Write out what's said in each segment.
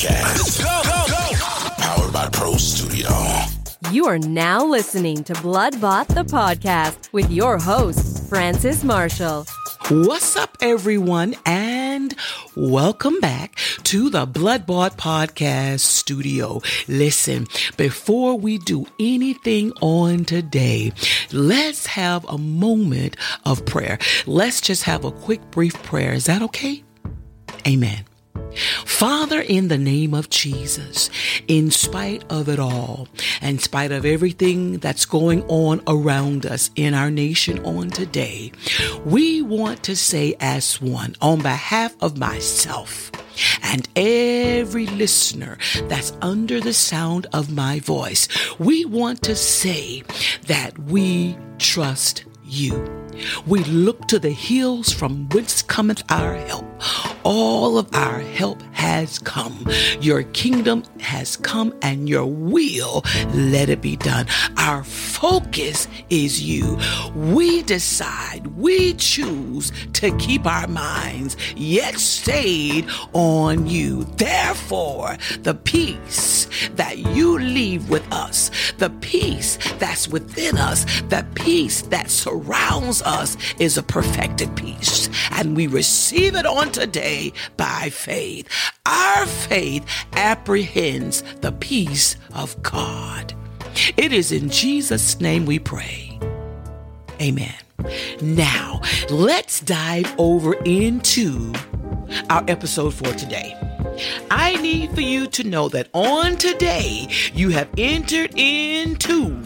Podcast. Go, go, go. Powered by Pro Studio. You are now listening to Blood Bought the podcast with your host, Francis Marshall. What's up, everyone, and welcome back to the Bloodbought Podcast Studio. Listen, before we do anything on today, let's have a moment of prayer. Let's just have a quick, brief prayer. Is that okay? Amen. Father, in the name of Jesus, in spite of it all, in spite of everything that's going on around us in our nation on today, we want to say as one, on behalf of myself, and every listener that's under the sound of my voice, we want to say that we trust you. We look to the hills from whence cometh our help. All of our help has come. Your kingdom has come and your will, let it be done. Our focus is you. We decide, we choose to keep our minds yet stayed on you. Therefore, the peace that you leave with us, the peace that's within us, the peace that surrounds us is a perfected peace. And we receive it on today by faith. Our faith apprehends the peace of God. It is in Jesus' name we pray. Amen. Now, let's dive over into our episode for today. I need for you to know that on today, you have entered into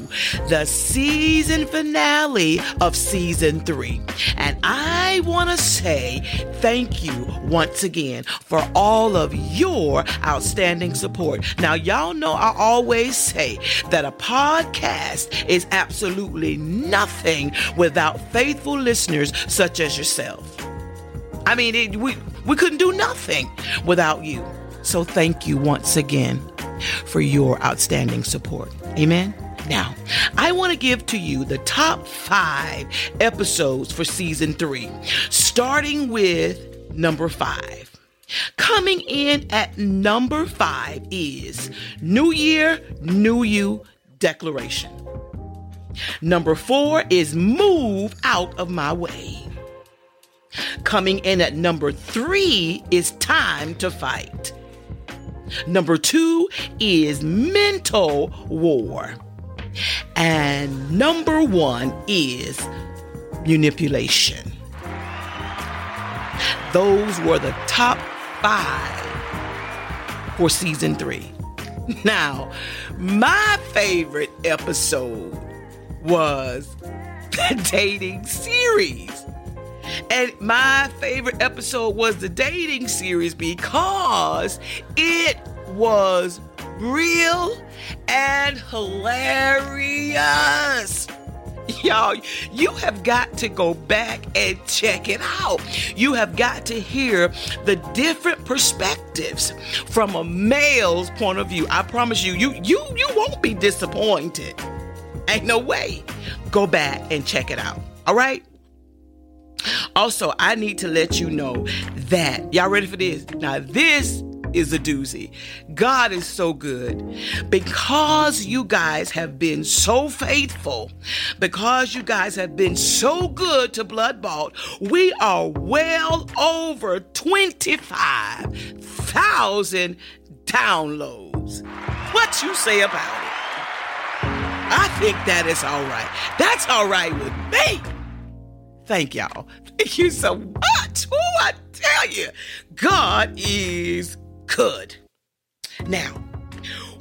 the season finale of season three. And I want to say thank you once again for all of your outstanding support. Now, y'all know I always say that a podcast is absolutely nothing without faithful listeners such as yourself. I mean, it, we we couldn't do nothing without you. So thank you once again for your outstanding support. Amen. Now, I want to give to you the top five episodes for season three, starting with number five. Coming in at number five is New Year, New You Declaration. Number four is Move Out of My Way. Coming in at number three is Time to Fight. Number two is Mental War. And number one is Manipulation. Those were the top five for season three. Now, my favorite episode was the dating series. And my favorite episode was the dating series because it was real and hilarious. Y'all, you have got to go back and check it out. You have got to hear the different perspectives from a male's point of view. I promise you, you you you won't be disappointed. Ain't no way. Go back and check it out. All right? Also, I need to let you know that y'all ready for this? Now, this is a doozy. God is so good because you guys have been so faithful, because you guys have been so good to Blood. We are well over 25,000 downloads. What you say about it? I think that is all right. That's all right with me. Thank y'all. Thank you so much. Oh, I tell you, God is good. Now,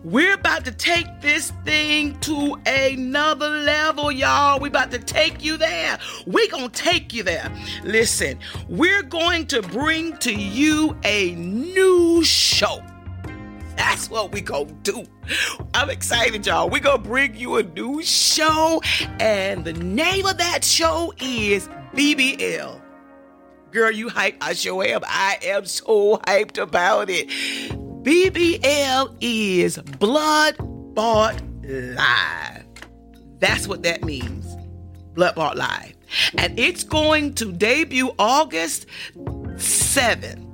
we're about to take this thing to another level, y'all. We're about to take you there. We're going to take you there. Listen, we're going to bring to you a new show. That's what we gonna do. I'm excited, y'all. we gonna bring you a new show, and the name of that show is BBL. Girl, you hype. I sure am. I am so hyped about it. BBL is Blood Bought Live. That's what that means. Blood Bought Live. And it's going to debut August 7th.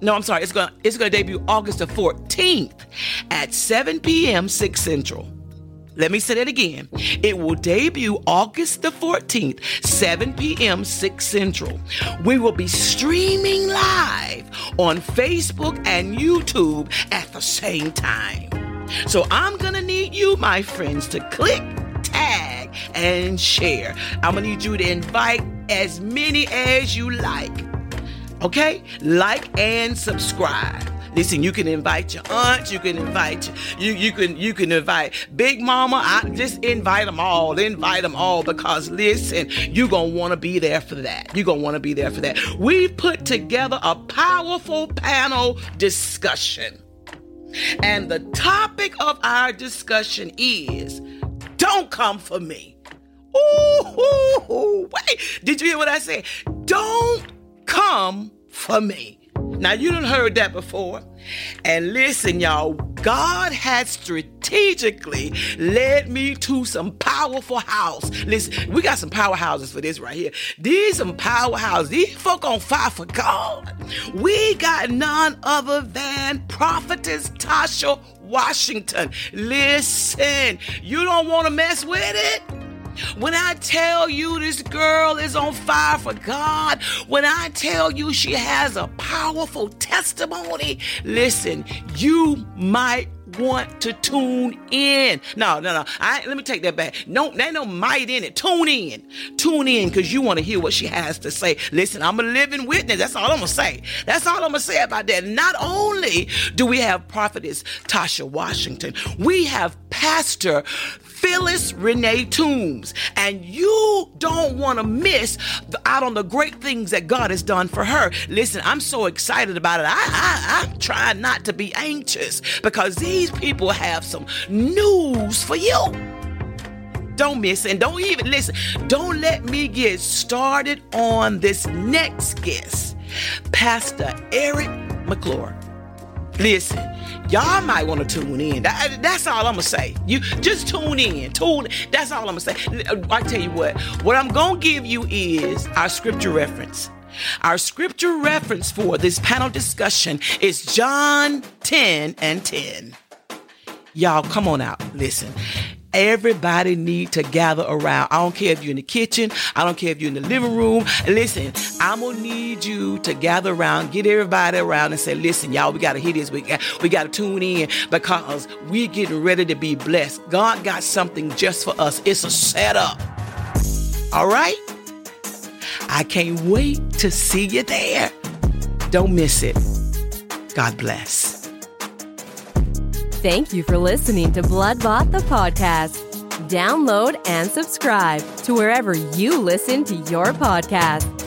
no, I'm sorry. It's going it's going to debut August the 14th at 7 p.m. 6 Central. Let me say that again. It will debut August the 14th, 7 p.m., 6 Central. We will be streaming live on Facebook and YouTube at the same time. So I'm going to need you, my friends, to click, tag, and share. I'm going to need you to invite as many as you like. Okay? Like and subscribe. Listen, you can invite your aunts, you can invite you you can you can invite Big Mama. I just invite them all, invite them all because listen, you're gonna want to be there for that. You're gonna want to be there for that. We put together a powerful panel discussion. And the topic of our discussion is don't come for me. Ooh, ooh, wait. Did you hear what I said? Don't come for me. Now you done heard that before. And listen, y'all, God has strategically led me to some powerful house. Listen, we got some powerhouses for this right here. These some powerhouses. These folk on fire for God. We got none other than prophetess Tasha Washington. Listen, you don't want to mess with it. When I tell you this girl is on fire for God, when I tell you she has a powerful testimony, listen, you might want to tune in. No, no, no. I, let me take that back. No, there ain't no might in it. Tune in. Tune in because you want to hear what she has to say. Listen, I'm a living witness. That's all I'm to say. That's all I'm to say about that. Not only do we have prophetess Tasha Washington, we have Pastor Phyllis Renee Toombs. And you don't want to miss out on the great things that God has done for her. Listen, I'm so excited about it. I, I, I'm trying not to be anxious because these people have some news for you. Don't miss. And don't even listen. Don't let me get started on this next guest, Pastor Eric McClure. Listen, y'all might want to tune in. That, uh, that's all I'm gonna say. You just tune in. Tune. That's all I'm gonna say. Uh, I tell you what. What I'm gonna give you is our scripture reference. Our scripture reference for this panel discussion is John 10 and 10. Y'all, come on out. Listen. Everybody need to gather around. I don't care if you're in the kitchen. I don't care if you're in the living room. Listen, I'm gonna need you to gather around, get everybody around, and say, "Listen, y'all, we gotta hear this. We got, we gotta tune in because we getting ready to be blessed. God got something just for us. It's a setup. All right. I can't wait to see you there. Don't miss it. God bless. Thank you for listening to Blood Bought the podcast. Download and subscribe to wherever you listen to your podcast.